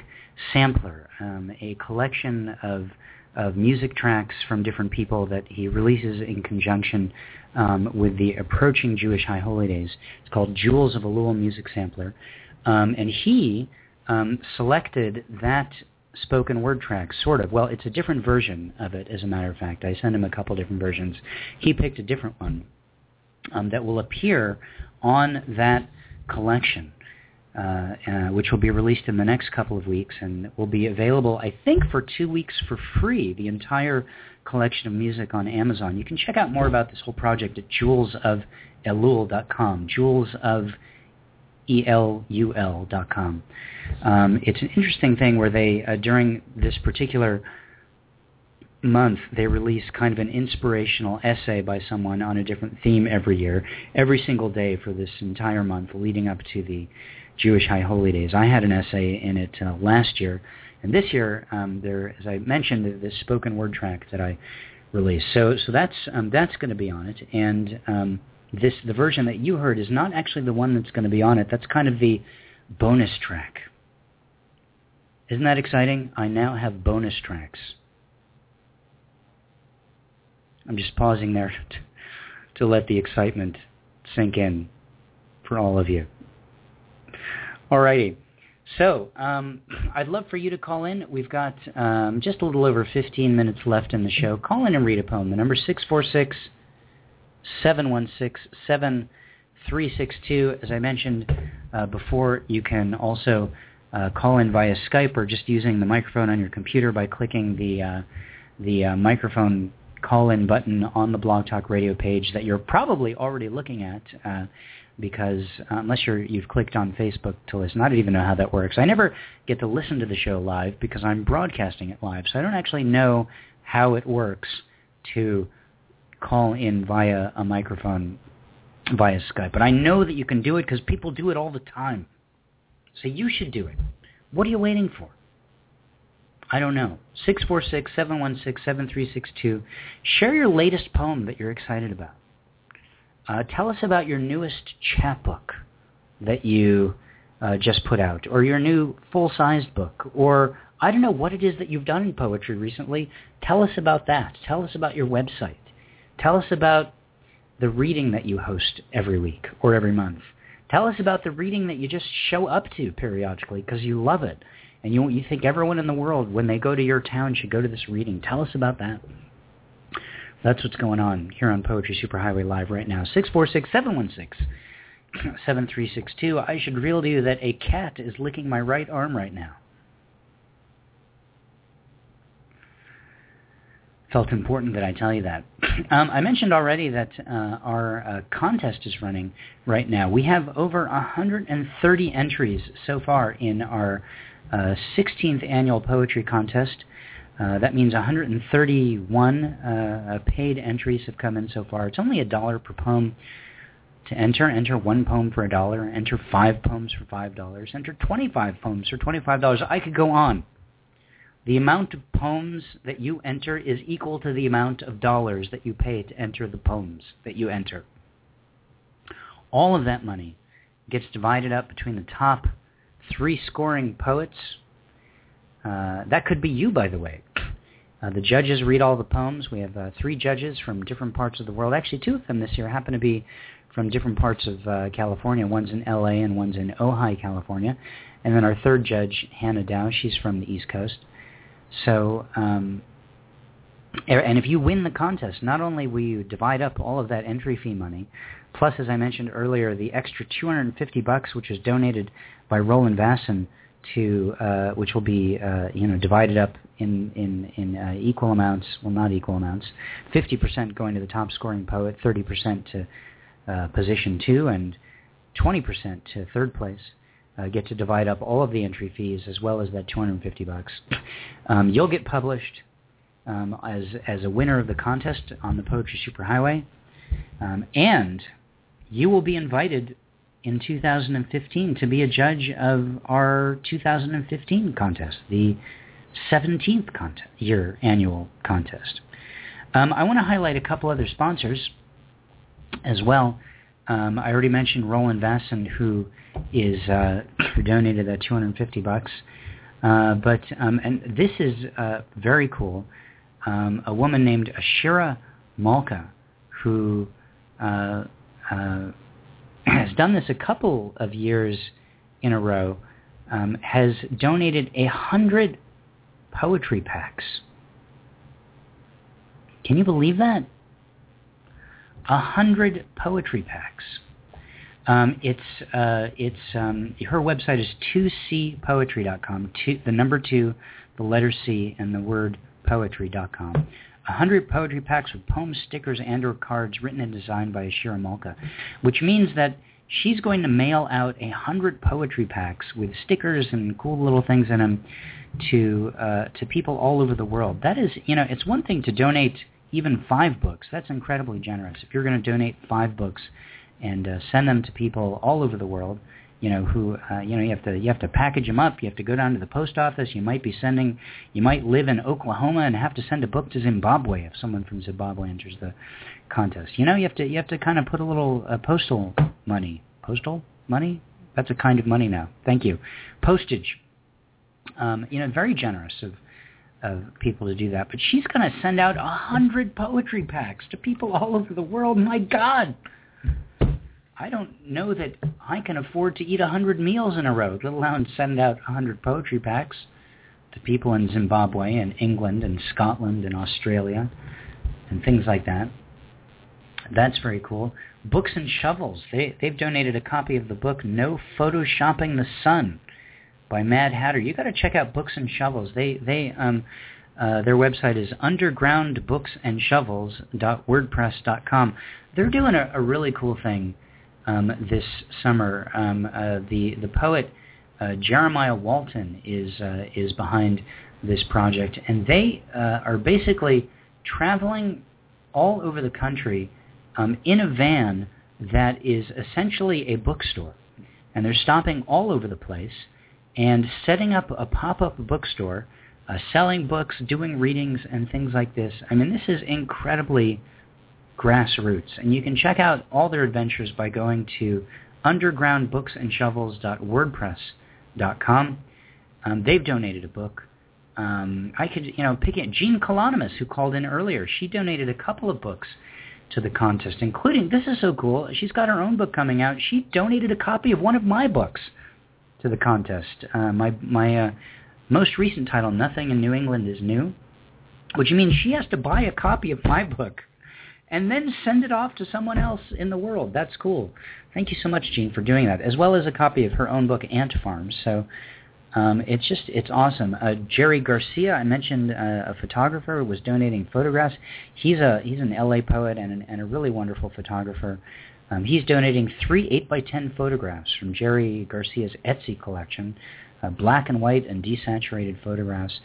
sampler, um, a collection of of music tracks from different people that he releases in conjunction um, with the approaching Jewish High Holy Days. It's called Jewels of Elul Music Sampler, um, and he um, selected that spoken word track, sort of. Well, it's a different version of it, as a matter of fact. I sent him a couple different versions. He picked a different one um, that will appear on that collection uh, uh, which will be released in the next couple of weeks and will be available, I think, for two weeks for free, the entire collection of music on Amazon. You can check out more about this whole project at jewelsofelul.com, jewelsofel.com. Um, it's an interesting thing where they, uh, during this particular month they release kind of an inspirational essay by someone on a different theme every year, every single day for this entire month leading up to the Jewish High Holy Days. I had an essay in it uh, last year, and this year um, there, as I mentioned, this spoken word track that I released. So, so that's um, that's going to be on it, and um, this the version that you heard is not actually the one that's going to be on it. That's kind of the bonus track. Isn't that exciting? I now have bonus tracks. I'm just pausing there [LAUGHS] to, to let the excitement sink in for all of you. Alrighty. So um, I'd love for you to call in. We've got um, just a little over 15 minutes left in the show. Call in and read a poem. The number is 646 716 7362. As I mentioned uh, before, you can also uh, call in via Skype or just using the microphone on your computer by clicking the uh, the uh, microphone call-in button on the Blog Talk Radio page that you're probably already looking at. Uh, because uh, unless you're you've clicked on Facebook to listen, I don't even know how that works. I never get to listen to the show live because I'm broadcasting it live, so I don't actually know how it works to call in via a microphone via Skype. But I know that you can do it because people do it all the time. So you should do it. What are you waiting for? I don't know. 646-716-7362. Share your latest poem that you're excited about. Uh, tell us about your newest chapbook that you uh, just put out, or your new full-sized book, or I don't know what it is that you've done in poetry recently. Tell us about that. Tell us about your website. Tell us about the reading that you host every week or every month. Tell us about the reading that you just show up to periodically because you love it. And you, you think everyone in the world, when they go to your town, should go to this reading. Tell us about that. That's what's going on here on Poetry Superhighway Live right now. 646-716-7362. I should reveal to you that a cat is licking my right arm right now. Felt important that I tell you that. [CLEARS THROAT] Um, I mentioned already that uh, our uh, contest is running right now. We have over 130 entries so far in our 16th annual poetry contest. Uh, that means 131 uh, paid entries have come in so far. It's only a dollar per poem. to enter. Enter one poem for a dollar. Enter five poems for five dollars. Enter 25 poems for $25. I could go on. The amount of poems that you enter is equal to the amount of dollars that you pay to enter the poems that you enter. All of that money gets divided up between the top three scoring poets. Uh, that could be you, by the way. Uh, the judges read all the poems. We have uh, three judges from different parts of the world. Actually, two of them this year happen to be from different parts of uh, California. One's in L.A. and one's in Ojai, California. And then our third judge, Hannah Dow, she's from the East Coast. So, um, and if you win the contest, not only will you divide up all of that entry fee money, plus, as I mentioned earlier, the extra 250 bucks, which is donated by Roland Vasson to, uh, which will be, uh, you know, divided up in in in uh, equal amounts. Well, not equal amounts. 50% going to the top scoring poet, 30% to uh, position two, and 20% to third place. Uh, get to divide up all of the entry fees as well as that 250 bucks. [LAUGHS] Um, you'll get published um, as as a winner of the contest on the Poetry Superhighway, um, and you will be invited in 2015 to be a judge of our 2015 contest, the 17th contest, year annual contest. Um, I want to highlight a couple other sponsors as well. Um, I already mentioned Roland Vasson, who is uh, [COUGHS] who donated that 250 bucks. Uh, but um, and this is uh, very cool. Um, a woman named Ashira Malka, who uh, uh, [CLEARS THROAT] has done this a couple of years in a row, um, has donated a hundred poetry packs. Can you believe that? A hundred poetry packs. Um, it's uh, it's um, her website is 2cpoetry.com. Two, the number two, the letter C, and the word poetry.com. A hundred poetry packs with poems, stickers, and/or cards written and designed by Ashira Malka, which means that she's going to mail out a hundred poetry packs with stickers and cool little things in them to uh, to people all over the world. That is, you know, it's one thing to donate even five books. That's incredibly generous. If you're going to donate five books and uh, send them to people all over the world, you know, who, uh, you know, you have to you have to package them up. You have to go down to the post office. You might be sending, you might live in Oklahoma and have to send a book to Zimbabwe if someone from Zimbabwe enters the contest. You know, you have to you have to kind of put a little uh, postal money, postal money. That's a kind of money now. Thank you. Postage. Um, you know, very generous of of people to do that. But she's going to send out a hundred poetry packs to people all over the world. My God. I don't know that I can afford to eat a hundred meals in a row, let alone send out a hundred poetry packs to people in Zimbabwe and England and Scotland and Australia and things like that. That's very cool. Books and Shovels. They they've donated a copy of the book No Photoshopping the Sun by Mad Hatter. You got to check out Books and Shovels. They they um uh, their website is undergroundbooksandShovels.wordpress.com. They're doing a, a really cool thing um, this summer. Um, uh, the the poet uh, Jeremiah Walton is uh, is behind this project, and they uh, are basically traveling all over the country um, in a van that is essentially a bookstore, and they're stopping all over the place and setting up a pop-up bookstore, uh, selling books, doing readings, and things like this. I mean, this is incredibly grassroots. And you can check out all their adventures by going to undergroundbooksandshovels.wordpress.com. Um, they've donated a book. Um, I could, you know, pick it. Jean Colonomos, who called in earlier, she donated a couple of books to the contest, including, this is so cool, she's got her own book coming out. She donated a copy of one of my books to the contest. Uh, my my uh, most recent title, Nothing in New England is New, which means she has to buy a copy of my book and then send it off to someone else in the world. That's cool. Thank you so much, Jean, for doing that, as well as a copy of her own book, Ant Farms. So um, it's just it's awesome. Uh, Jerry Garcia, I mentioned uh, a photographer was donating photographs. He's a he's an LA poet and, an, and a really wonderful photographer. Um, he's donating three eight by ten photographs from Jerry Garcia's Etsy collection, uh, black and white and desaturated photographs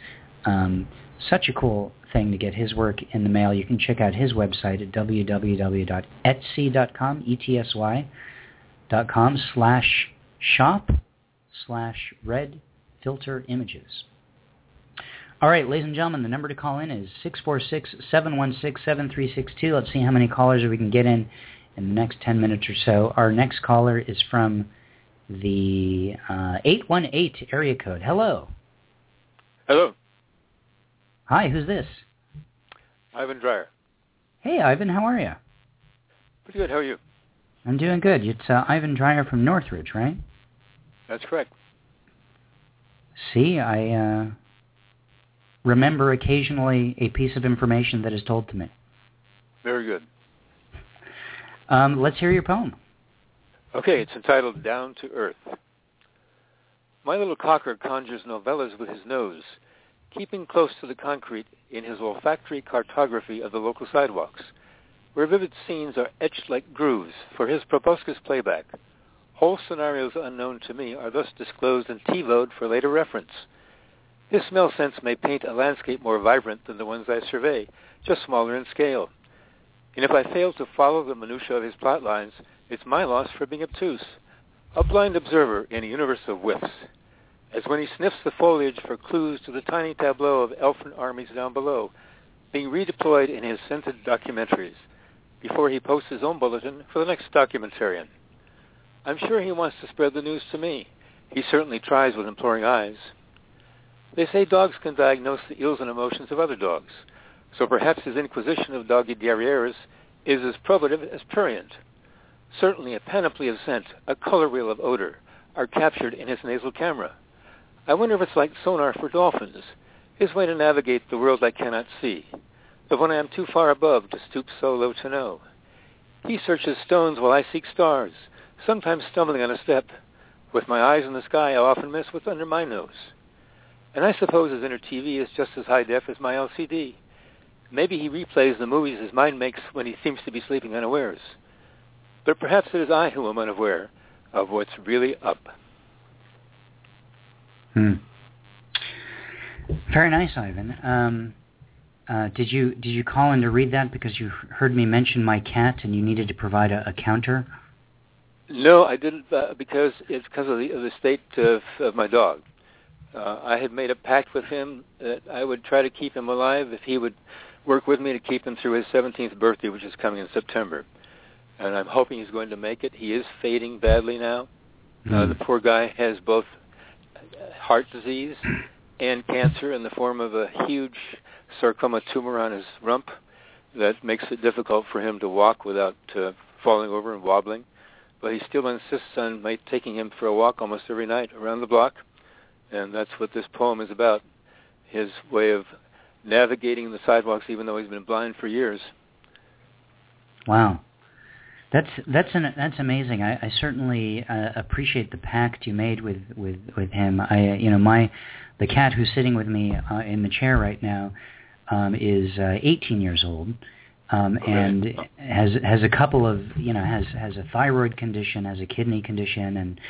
um, such a cool thing to get his work in the mail. You can check out his website at www.etsy.com, E-T-S-Y, dot com slash shop slash red filter images. All right, ladies and gentlemen, the number to call in is 646-716-7362. Let's see how many callers we can get in in the next 10 minutes or so. Our next caller is from the uh, 818 area code. Hello. Hello. Hi, who's this? Ivan Dreyer. Hey, Ivan, how are you? Pretty good. How are you? I'm doing good. It's uh, Ivan Dreyer from Northridge, right? That's correct. See, I uh, remember occasionally a piece of information that is told to me. Very good. Um, let's hear your poem. Okay, it's entitled Down to Earth. My little cocker conjures novellas with his nose, keeping close to the concrete in his olfactory cartography of the local sidewalks, where vivid scenes are etched like grooves for his proboscis playback. Whole scenarios unknown to me are thus disclosed and TiVoed for later reference. His smell sense may paint a landscape more vibrant than the ones I survey, just smaller in scale. And if I fail to follow the minutiae of his plot lines, it's my loss for being obtuse, a blind observer in a universe of whiffs, as when he sniffs the foliage for clues to the tiny tableau of elfin armies down below, being redeployed in his scented documentaries, before he posts his own bulletin for the next documentarian. I'm sure he wants to spread the news to me. He certainly tries with imploring eyes. They say dogs can diagnose the ills and emotions of other dogs, so perhaps his inquisition of doggy derrieres is as probative as prurient. Certainly a panoply of scent, a color wheel of odor, are captured in his nasal camera. I wonder if it's like sonar for dolphins, his way to navigate the world I cannot see, the one I am too far above to stoop so low to know. He searches stones while I seek stars, sometimes stumbling on a step. With my eyes in the sky, I often miss what's under my nose. And I suppose his inner TV is just as high def as my LCD. Maybe he replays the movies his mind makes when he seems to be sleeping unawares. But perhaps it is I who am unaware of what's really up. Hmm. Very nice, Ivan. Um, uh, did you did you call in to read that because you heard me mention my cat and you needed to provide a, a counter? No, I didn't uh, because it's because of the, of the state of, of my dog. Uh, I had made a pact with him that I would try to keep him alive if he would work with me to keep him through his 17th birthday, which is coming in September. And I'm hoping he's going to make it. He is fading badly now. Mm. Uh, the poor guy has both heart disease and cancer in the form of a huge sarcoma tumor on his rump that makes it difficult for him to walk without uh, falling over and wobbling. But he still insists on my taking him for a walk almost every night around the block, and that's what this poem is about. His way of navigating the sidewalks, even though he's been blind for years. Wow, that's that's an, that's amazing. I, I certainly uh, appreciate the pact you made with with with him. I you know my the cat who's sitting with me uh, in the chair right now um, is uh, 18 years old. Um, okay. and has has a couple of you know has has a thyroid condition, has a kidney condition, and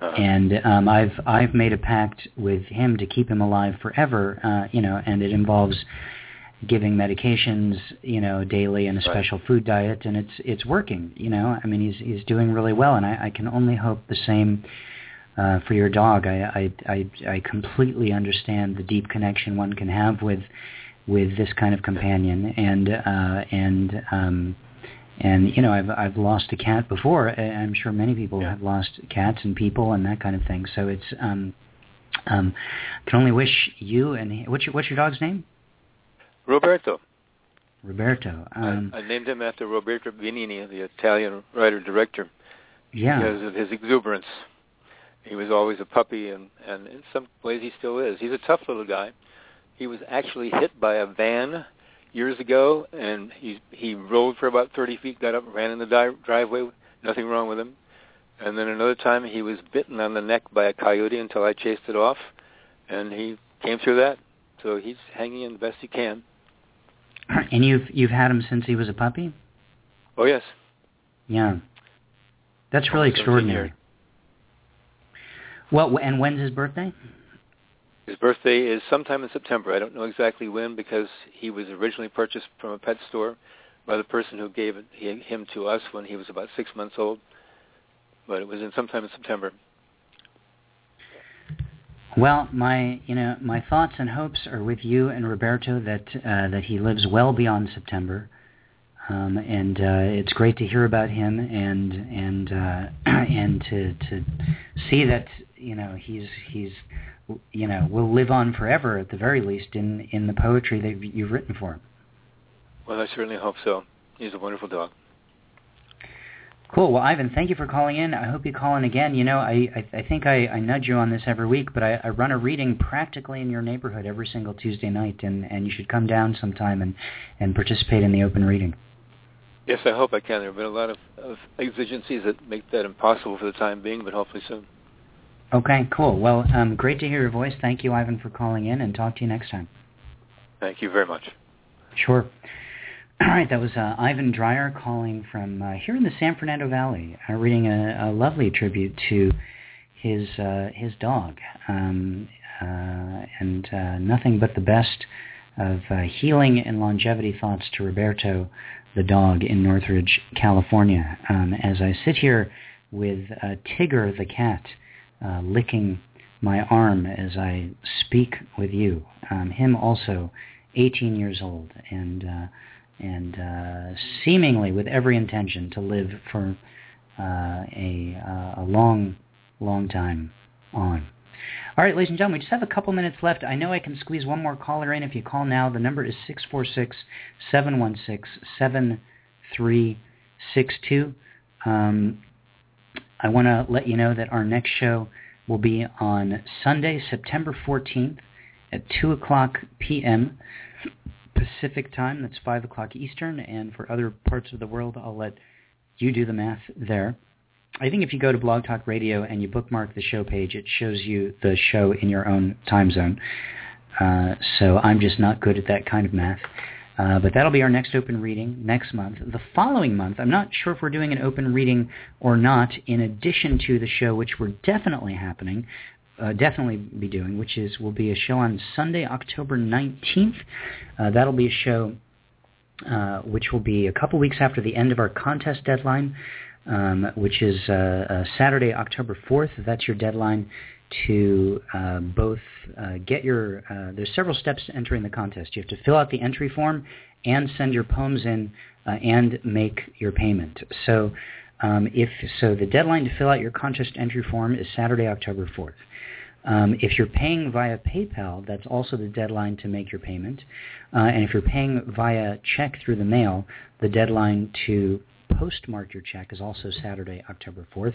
uh-huh. and um, I've I've made a pact with him to keep him alive forever, uh, you know, and it involves giving medications, you know, daily and a special right. food diet, and it's it's working, you know. I mean, he's he's doing really well, and I, I can only hope the same uh, for your dog. I, I I I completely understand the deep connection one can have with with this kind of companion and uh and um and you know I've I've lost a cat before I'm sure many people yeah. have lost cats and people and that kind of thing so it's um um can only wish you and what's your what's your dog's name Roberto Roberto um I, I named him after Roberto Benigni the Italian writer director yeah because of his exuberance he was always a puppy and and in some ways he still is he's a tough little guy he was actually hit by a van years ago, and he he rolled for about 30 feet, got up, ran in the di- driveway, nothing wrong with him. And then another time he was bitten on the neck by a coyote until I chased it off, and he came through that. So he's hanging in the best he can. [CLEARS THROAT] And you've you've had him since he was a puppy? Oh yes. Yeah. That's really extraordinary. Well, and when's his birthday? His birthday is sometime in September. I don't know exactly when because he was originally purchased from a pet store by the person who gave it, him to us when he was about six months old. But it was in sometime in September. Well, my you know my thoughts and hopes are with you and Roberto that uh, that he lives well beyond September, um, and uh, it's great to hear about him and and uh, [CLEARS THROAT] and to to see that you know he's he's you know will live on forever at the very least in in the poetry that you've written for him. Well, I certainly hope so. He's a wonderful dog. Cool. Well, Ivan, thank you for calling in. I hope you call in again. You know, I I, I think I, I nudge you on this every week, but I, I run a reading practically in your neighborhood every single Tuesday night, and, and you should come down sometime and, and participate in the open reading. Yes, I hope I can. There have been a lot of, of exigencies that make that impossible for the time being, but hopefully soon. Okay, cool. Well, um, great to hear your voice. Thank you, Ivan, for calling in, and talk to you next time. Thank you very much. Sure. All right, that was uh, Ivan Dreyer calling from uh, here in the San Fernando Valley, uh, reading a, a, lovely tribute to his uh, his dog, um, uh, and uh, nothing but the best of healing and longevity thoughts to Roberto, the dog in Northridge, California. Um, as I sit here with Tigger the cat licking my arm as I speak with you, um, him also 18 years old, and and uh, seemingly with every intention to live for uh, a, uh, a long, long time on. All right, ladies and gentlemen, we just have a couple minutes left. I know I can squeeze one more caller in. If you call now, the number is 646-716-7362. Um, I want to let you know that our next show will be on Sunday, September 14th at 2 o'clock p.m. Pacific time. That's 5 o'clock Eastern. And for other parts of the world, I'll let you do the math there. I think if you go to Blog Talk Radio and you bookmark the show page, it shows you the show in your own time zone. Uh, so I'm just not good at that kind of math. Uh, but that'll be our next open reading next month. The following month, I'm not sure if we're doing an open reading or not, in addition to the show, which we're definitely happening, uh, definitely be doing, which is will be a show on Sunday, October 19th. Uh, that'll be a show uh, which will be a couple weeks after the end of our contest deadline, um, which is uh, uh, Saturday, October 4th. That's your deadline to uh, both get your. there's several steps to entering the contest. You have to fill out the entry form and send your poems in and make your payment. So. Um, if so, the deadline to fill out your contest entry form is Saturday, October 4th. Um, if you're paying via PayPal, that's also the deadline to make your payment. Uh, and if you're paying via check through the mail, the deadline to postmark your check is also Saturday, October 4th.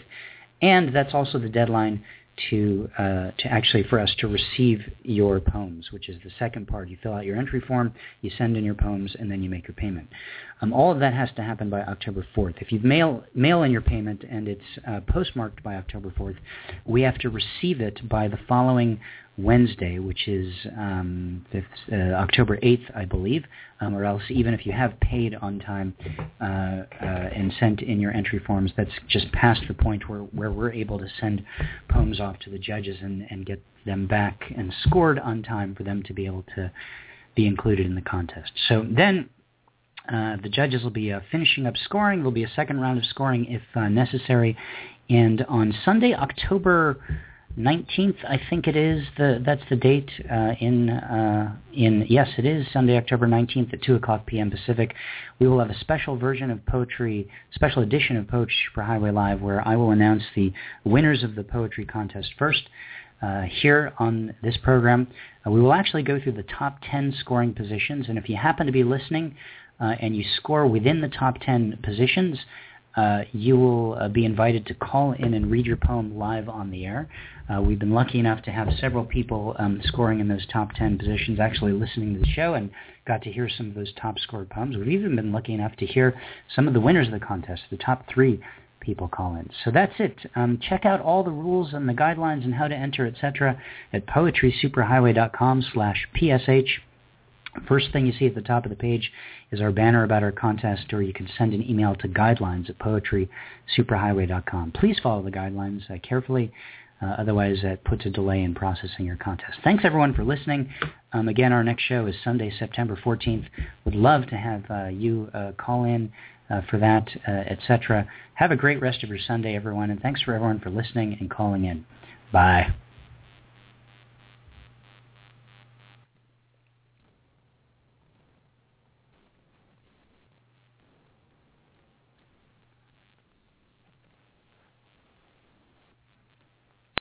And that's also the deadline to uh, to actually for us to receive your poems, which is the second part. You fill out your entry form, you send in your poems, and then you make your payment. Um, all of that has to happen by October 4th. If you mail mail in your payment and it's uh, postmarked by October 4th, we have to receive it by the following Wednesday, which is um, uh, October 8th, I believe, um, or else even if you have paid on time uh, uh, and sent in your entry forms, that's just past the point where, where we're able to send poems off to the judges and, and get them back and scored on time for them to be able to be included in the contest. So then uh, the judges will be uh, finishing up scoring. There'll be a second round of scoring if uh, necessary. And on Sunday, October 19th, I think it is. The that's the date uh, in uh, in yes, it is Sunday, October 19th at 2 o'clock p.m. Pacific. We will have a special version of poetry, special edition of Poetry Superhighway Live, where I will announce the winners of the poetry contest first. Uh, here on this program, uh, we will actually go through the top 10 scoring positions, and if you happen to be listening uh, and you score within the top 10 positions, uh, you will uh, be invited to call in and read your poem live on the air. Uh, we've been lucky enough to have several people um, scoring in those top 10 positions actually listening to the show and got to hear some of those top scored poems. We've even been lucky enough to hear some of the winners of the contest, the top three people call in. So that's it. Um, check out all the rules and the guidelines and how to enter, etc. at poetrysuperhighway.com slash PSH. First thing you see at the top of the page is our banner about our contest, or you can send an email to guidelines at poetrysuperhighway.com. Please follow the guidelines uh, carefully Uh, otherwise, that puts a delay in processing your contest. Thanks, everyone, for listening. Um, again, our next show is Sunday, September 14th. Would love to have uh, you uh, call in uh, for that, uh, etc. Have a great rest of your Sunday, everyone, and thanks for everyone for listening and calling in. Bye.